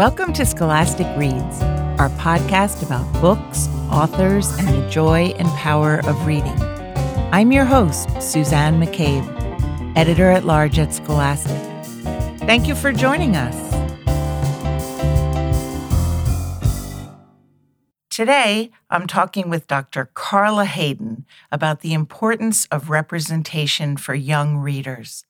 Welcome to Scholastic Reads, our podcast about books, authors, and the joy and power of reading. I'm your host, Suzanne McCabe, editor at large at Scholastic. Thank you for joining us. Today, I'm talking with Dr. Carla Hayden about the importance of representation for young readers.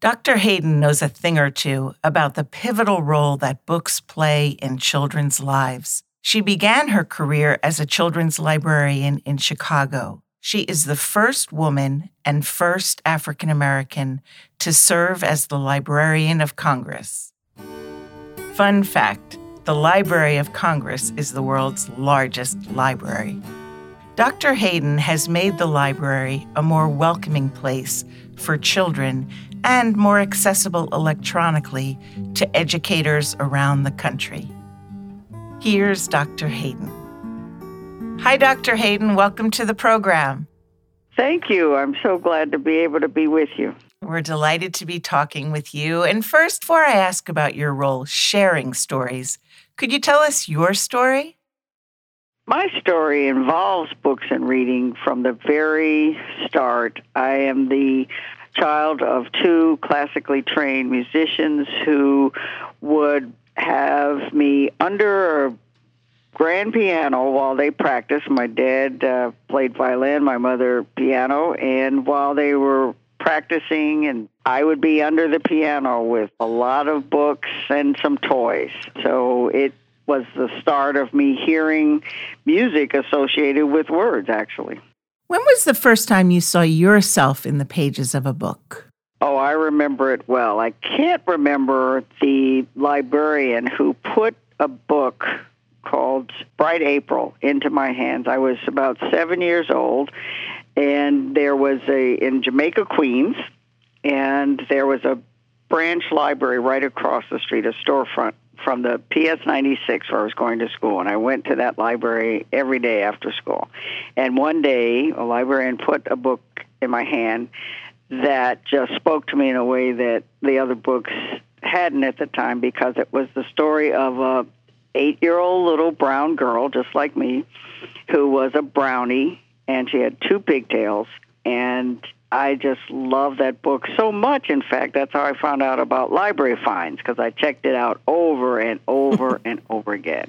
Dr. Hayden knows a thing or two about the pivotal role that books play in children's lives. She began her career as a children's librarian in Chicago. She is the first woman and first African American to serve as the Librarian of Congress. Fun fact the Library of Congress is the world's largest library. Dr. Hayden has made the library a more welcoming place for children and more accessible electronically to educators around the country. Here's Dr. Hayden. Hi, Dr. Hayden. Welcome to the program. Thank you. I'm so glad to be able to be with you. We're delighted to be talking with you. And first, before I ask about your role sharing stories, could you tell us your story? My story involves books and reading from the very start. I am the child of two classically trained musicians who would have me under a grand piano while they practiced. My dad uh, played violin, my mother piano, and while they were practicing and I would be under the piano with a lot of books and some toys. So it was the start of me hearing music associated with words actually. When was the first time you saw yourself in the pages of a book? Oh, I remember it well. I can't remember the librarian who put a book called Bright April into my hands. I was about seven years old, and there was a in Jamaica, Queens, and there was a branch library right across the street, a storefront from the PS 96 where I was going to school, and I went to that library every day after school. And one day, a librarian put a book in my hand that just spoke to me in a way that the other books hadn't at the time because it was the story of a eight-year-old little brown girl, just like me, who was a brownie, and she had two pigtails, and I just love that book so much. In fact, that's how I found out about library finds because I checked it out over and over and over again.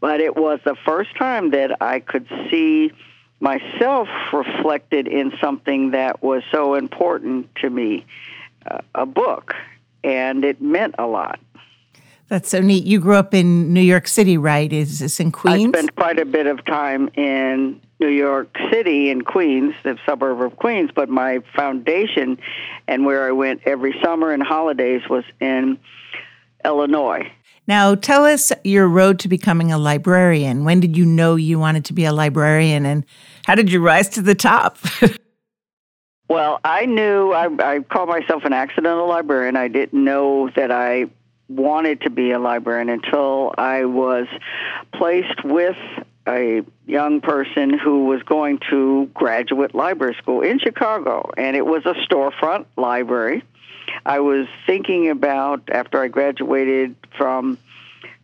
But it was the first time that I could see myself reflected in something that was so important to me uh, a book. And it meant a lot. That's so neat. You grew up in New York City, right? Is this in Queens? I spent quite a bit of time in New York City in Queens, the suburb of Queens, but my foundation and where I went every summer and holidays was in Illinois. Now, tell us your road to becoming a librarian. When did you know you wanted to be a librarian and how did you rise to the top? well, I knew I, I call myself an accidental librarian. I didn't know that I wanted to be a librarian until I was placed with a young person who was going to graduate library school in Chicago, and it was a storefront library. I was thinking about after I graduated from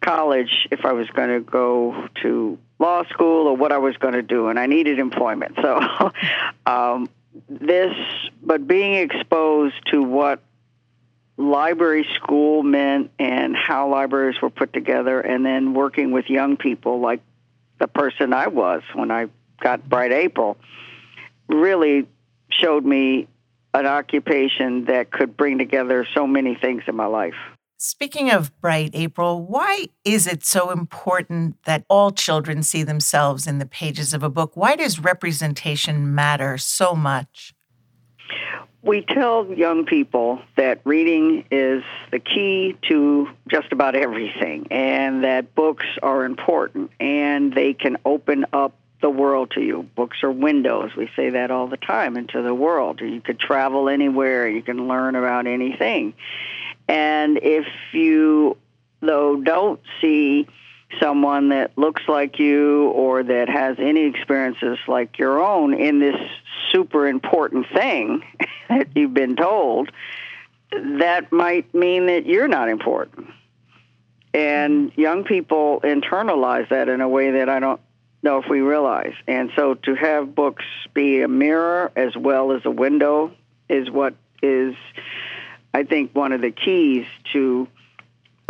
college if I was going to go to law school or what I was going to do, and I needed employment. So, um, this, but being exposed to what library school meant and how libraries were put together, and then working with young people like the person I was when I got Bright April, really showed me an occupation that could bring together so many things in my life. Speaking of Bright April, why is it so important that all children see themselves in the pages of a book? Why does representation matter so much? We tell young people that reading is the key to just about everything and that books are important and they can open up the world to you. Books are windows. We say that all the time into the world. You could travel anywhere, you can learn about anything. And if you, though, don't see someone that looks like you or that has any experiences like your own in this super important thing that you've been told, that might mean that you're not important. And mm-hmm. young people internalize that in a way that I don't know if we realize. And so to have books be a mirror as well as a window is what is, I think, one of the keys to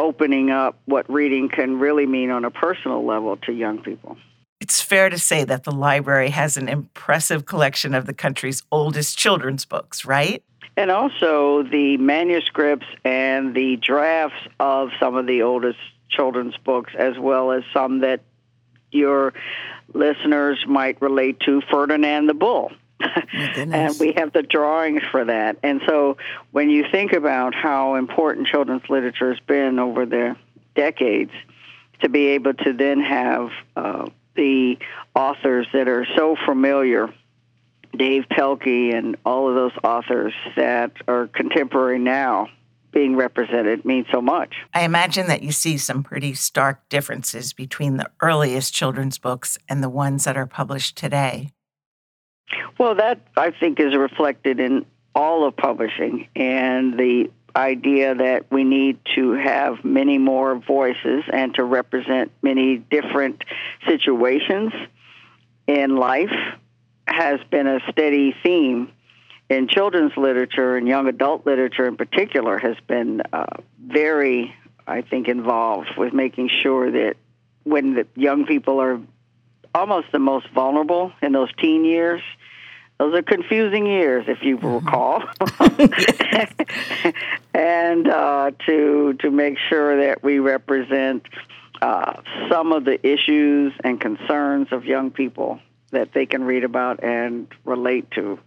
opening up what reading can really mean on a personal level to young people. It's fair to say that the library has an impressive collection of the country's oldest children's books, right? And also the manuscripts and the drafts of some of the oldest children's books, as well as some that your listeners might relate to Ferdinand the Bull. and we have the drawings for that. And so when you think about how important children's literature has been over the decades, to be able to then have uh, the authors that are so familiar, Dav Pilkey and all of those authors that are contemporary now, being represented means so much. I imagine that you see some pretty stark differences between the earliest children's books and the ones that are published today. Well, that I think is reflected in all of publishing and the idea that we need to have many more voices and to represent many different situations in life has been a steady theme in children's literature and young adult literature in particular has been uh, very, I think, involved with making sure that when the young people are almost the most vulnerable in those teen years, those are confusing years, if you mm-hmm. recall, and uh, to to make sure that we represent uh, some of the issues and concerns of young people that they can read about and relate to.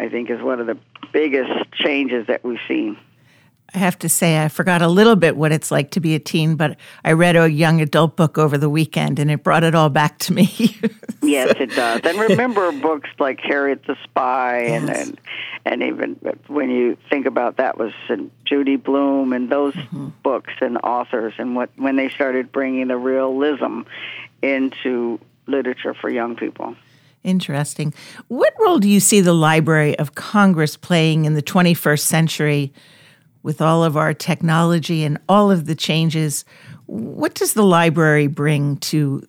I think is one of the biggest changes that we've seen. I have to say, I forgot a little bit what it's like to be a teen, but I read a young adult book over the weekend and it brought it all back to me. yes, it does. And remember books like Harriet the Spy and, yes. and, and even when you think about that was Judy Blume and those mm-hmm. books and authors and what when they started bringing the realism into literature for young people. Interesting. What role do you see the Library of Congress playing in the 21st century with all of our technology and all of the changes? What does the library bring to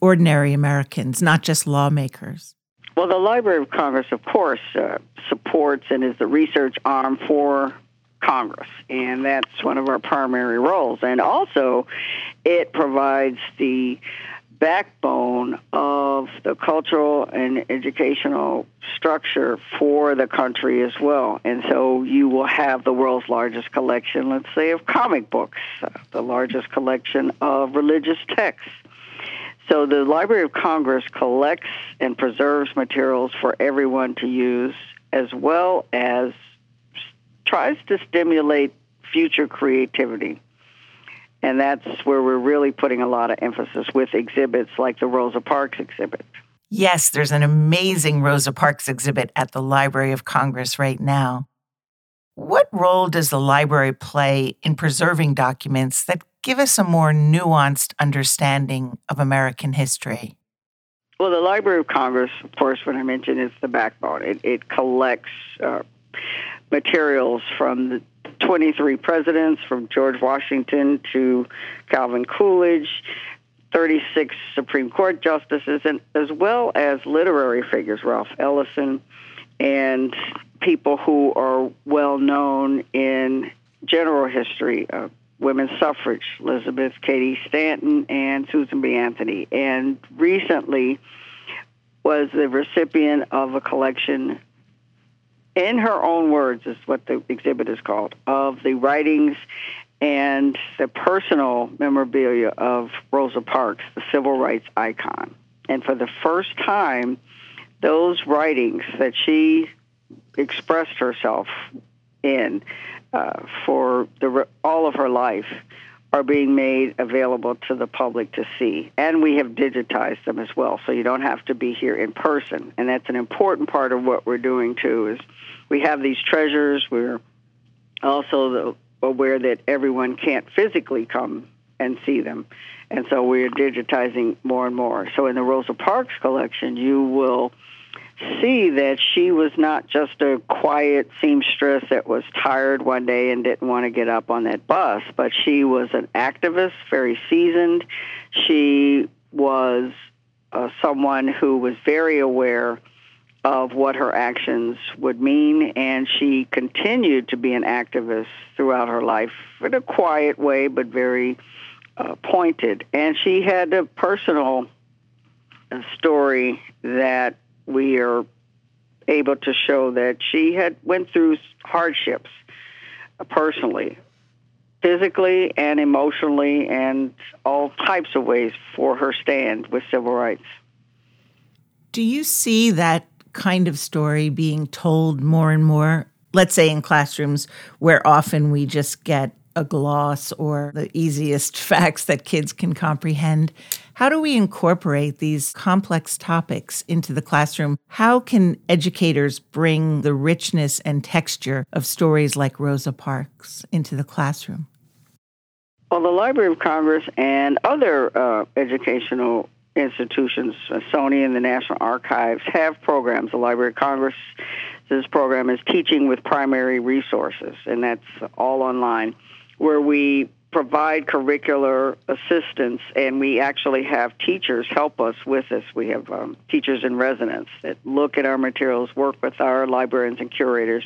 ordinary Americans, not just lawmakers? Well, the Library of Congress, of course, uh, supports and is the research arm for Congress, and that's one of our primary roles. And also, it provides the backbone of the cultural and educational structure for the country as well. And so you will have the world's largest collection, let's say, of comic books, uh, the largest collection of religious texts. So the Library of Congress collects and preserves materials for everyone to use, as well as tries to stimulate future creativity. And that's where we're really putting a lot of emphasis with exhibits like the Rosa Parks exhibit. Yes, there's an amazing Rosa Parks exhibit at the Library of Congress right now. What role does the library play in preserving documents that give us a more nuanced understanding of American history? Well, the Library of Congress, of course, when I mentioned, is the backbone. It, it collects uh, materials from the 23 presidents from George Washington to Calvin Coolidge, 36 Supreme Court justices, and as well as literary figures, Ralph Ellison, and people who are well known in general history, uh, women's suffrage, Elizabeth Cady Stanton and Susan B. Anthony, and recently was the recipient of a collection in her own words, is what the exhibit is called, of the writings and the personal memorabilia of Rosa Parks, the civil rights icon. And for the first time, those writings that she expressed herself in uh, for the, all of her life are being made available to the public to see. And we have digitized them as well, so you don't have to be here in person. And that's an important part of what we're doing too is we have these treasures. We're also aware that everyone can't physically come and see them. And so we're digitizing more and more. So in the Rosa Parks collection, you will see that she was not just a quiet seamstress that was tired one day and didn't want to get up on that bus, but she was an activist, very seasoned. She was uh, someone who was very aware of what her actions would mean, and she continued to be an activist throughout her life in a quiet way, but very uh, pointed. And she had a personal uh, story that we are able to show that she had went through hardships uh, personally physically and emotionally and all types of ways for her stand with civil rights. Do you see that kind of story being told more and more? Let's say in classrooms where often we just get a gloss or the easiest facts that kids can comprehend. How do we incorporate these complex topics into the classroom? How can educators bring the richness and texture of stories like Rosa Parks into the classroom? Well, the Library of Congress and other uh, educational institutions, Sony and the National Archives, have programs. The Library of Congress, this program is Teaching with Primary Resources, and that's all online, where we provide curricular assistance, and we actually have teachers help us with this. We have um, teachers in residence that look at our materials, work with our librarians and curators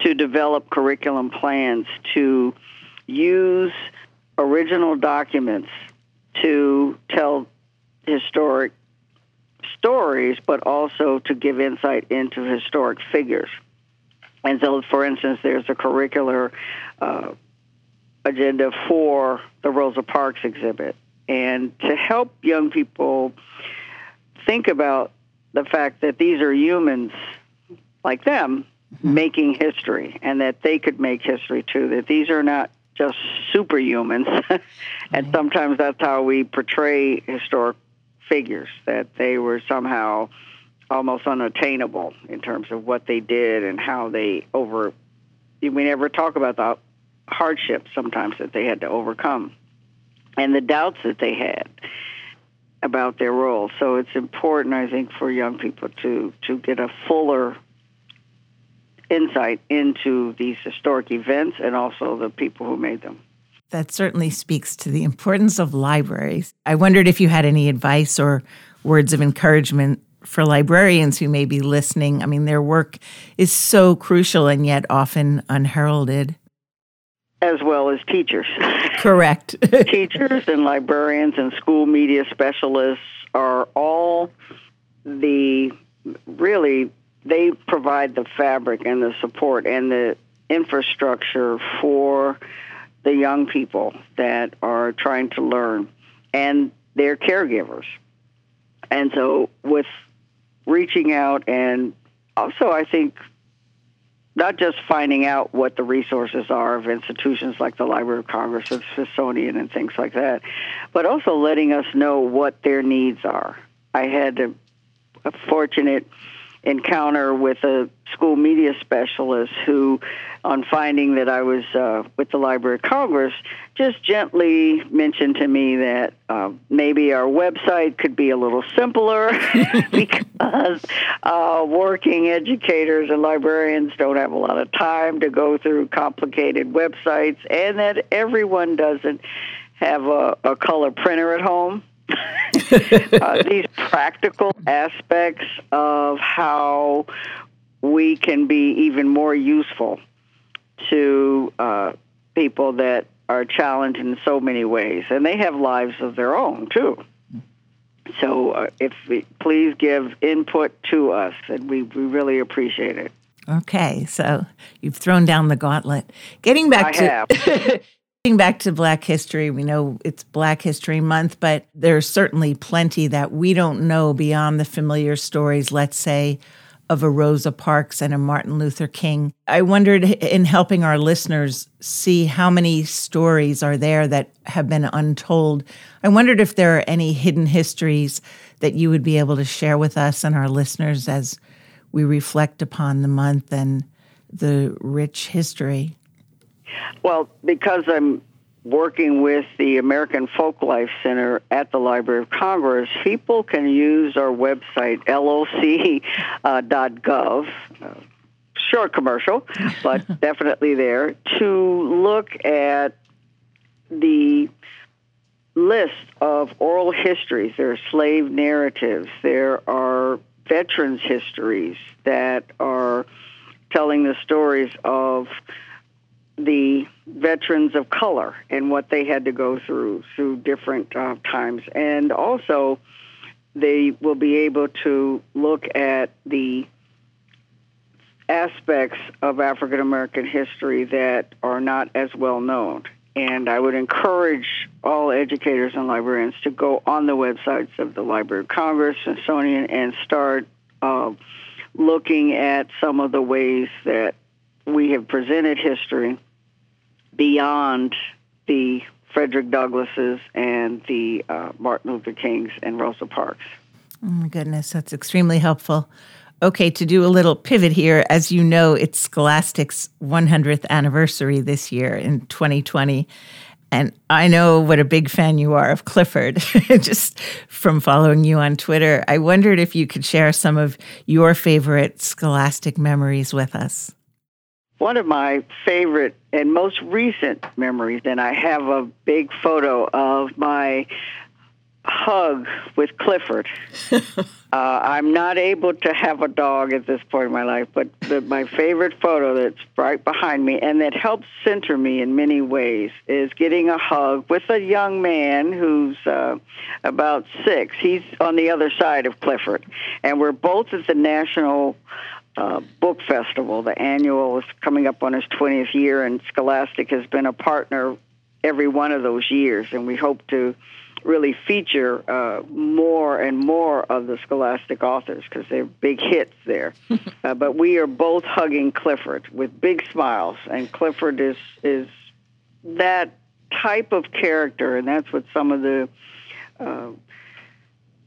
to develop curriculum plans to use original documents to tell historic stories, but also to give insight into historic figures. And so, for instance, there's a curricular uh, agenda for the Rosa Parks exhibit. And to help young people think about the fact that these are humans like them mm-hmm. making history and that they could make history too, that these are not just superhumans. and sometimes that's how we portray historic figures, that they were somehow almost unattainable in terms of what they did and how they over. We never talk about the hardships sometimes that they had to overcome and the doubts that they had about their role. So it's important, I think, for young people to to get a fuller insight into these historic events and also the people who made them. That certainly speaks to the importance of libraries. I wondered if you had any advice or words of encouragement for librarians who may be listening. I mean, their work is so crucial and yet often unheralded. As well as teachers. Correct. teachers and librarians and school media specialists are all the really they provide the fabric and the support and the infrastructure for the young people that are trying to learn and their caregivers. And so, with reaching out and also, I think not just finding out what the resources are of institutions like the Library of Congress, the Smithsonian, and things like that, but also letting us know what their needs are. I had a, a fortunate encounter with a school media specialist who, on finding that I was uh, with the Library of Congress, just gently mentioned to me that uh, maybe our website could be a little simpler because uh, working educators and librarians don't have a lot of time to go through complicated websites, and that everyone doesn't have a, a color printer at home. uh, these practical aspects of how we can be even more useful to uh, people that are challenged in so many ways, and they have lives of their own too. So, uh, if we, please give input to us, and we, we really appreciate it. Okay, so you've thrown down the gauntlet. Getting back I to Getting back to Black history, we know it's Black History Month, but there's certainly plenty that we don't know beyond the familiar stories, let's say, of a Rosa Parks and a Martin Luther King. I wondered in helping our listeners see how many stories are there that have been untold. I wondered if there are any hidden histories that you would be able to share with us and our listeners as we reflect upon the month and the rich history. Well, because I'm working with the American Folklife Center at the Library of Congress, people can use our website, loc.gov. Uh, short commercial, but definitely there, to look at the list of oral histories. There are slave narratives. There are veterans' histories that are telling the stories of the veterans of color and what they had to go through through different uh, times. And also, they will be able to look at the aspects of African American history that are not as well known. And I would encourage all educators and librarians to go on the websites of the Library of Congress, Smithsonian, and start uh, looking at some of the ways that we have presented history beyond the Frederick Douglasses and the uh, Martin Luther Kings and Rosa Parks. Oh my goodness, that's extremely helpful. Okay, to do a little pivot here, as you know, it's Scholastic's 100th anniversary this year in 2020. And I know what a big fan you are of Clifford, just from following you on Twitter. I wondered if you could share some of your favorite Scholastic memories with us. One of my favorite and most recent memories, and I have a big photo of my hug with Clifford. uh, I'm not able to have a dog at this point in my life, but the, my favorite photo that's right behind me and that helps center me in many ways is getting a hug with a young man who's uh, about six. He's on the other side of Clifford, and we're both at the National. Uh, book festival. The annual is coming up on its 20th year, and Scholastic has been a partner every one of those years, and we hope to really feature uh, more and more of the scholastic authors because they're big hits there. uh, but we are both hugging Clifford with big smiles, and Clifford is is that type of character, and that's what some of the. Uh,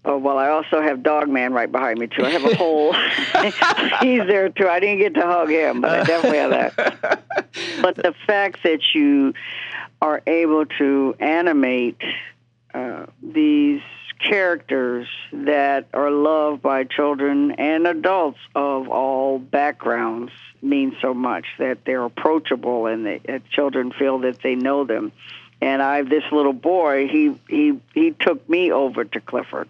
Oh well, I also have Dog Man right behind me too. I have a whole. he's there too. I didn't get to hug him, but I definitely have that. but the fact that you are able to animate these characters that are loved by children and adults of all backgrounds mean so much that they're approachable and that children feel that they know them. And I have this little boy. He he he took me over to Clifford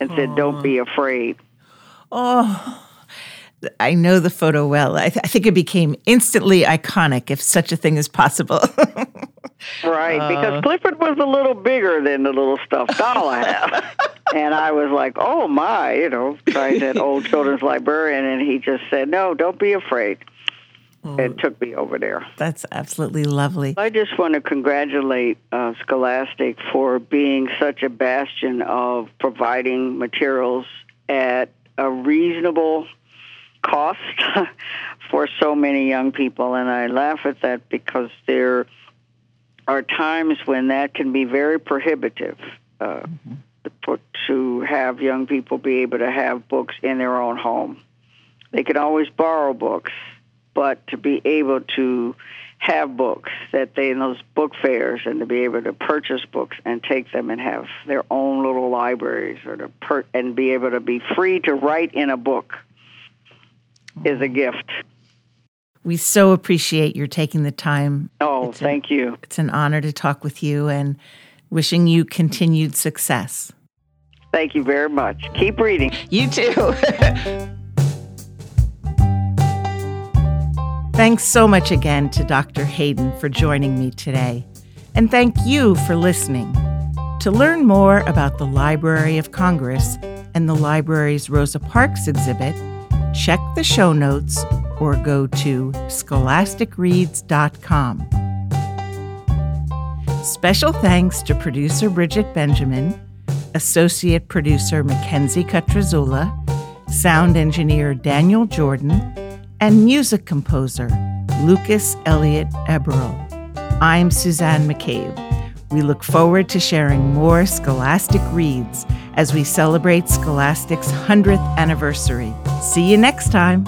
and said, Aww. "Don't be afraid." Oh. I know the photo well. I, th- I think it became instantly iconic, if such a thing is possible. Right, uh, because Clifford was a little bigger than the little stuffed doll I have. and I was like, oh my, you know, trying that old children's librarian, and he just said, no, don't be afraid. Oh, and took me over there. That's absolutely lovely. I just want to congratulate uh, Scholastic for being such a bastion of providing materials at a reasonable cost for so many young people. And I laugh at that because they're are times when that can be very prohibitive uh, mm-hmm. to, to have young people be able to have books in their own home. They can always borrow books, but to be able to have books that they in those book fairs and to be able to purchase books and take them and have their own little libraries or to per- and be able to be free to write in a book is a gift. We so appreciate your taking the time. Oh, it's thank a, you. It's an honor to talk with you and wishing you continued success. Thank you very much. Keep reading. You too. Thanks so much again to Dr. Hayden for joining me today. And thank you for listening. To learn more about the Library of Congress and the library's Rosa Parks exhibit, check the show notes or go to scholasticreads.com. Special thanks to producer Bridget Benjamin, associate producer Mackenzie Cutruzzula, sound engineer Daniel Jordan, and music composer Lucas Elliot Eberl. I'm Suzanne McCabe. We look forward to sharing more Scholastic Reads as we celebrate Scholastic's 100th anniversary. See you next time.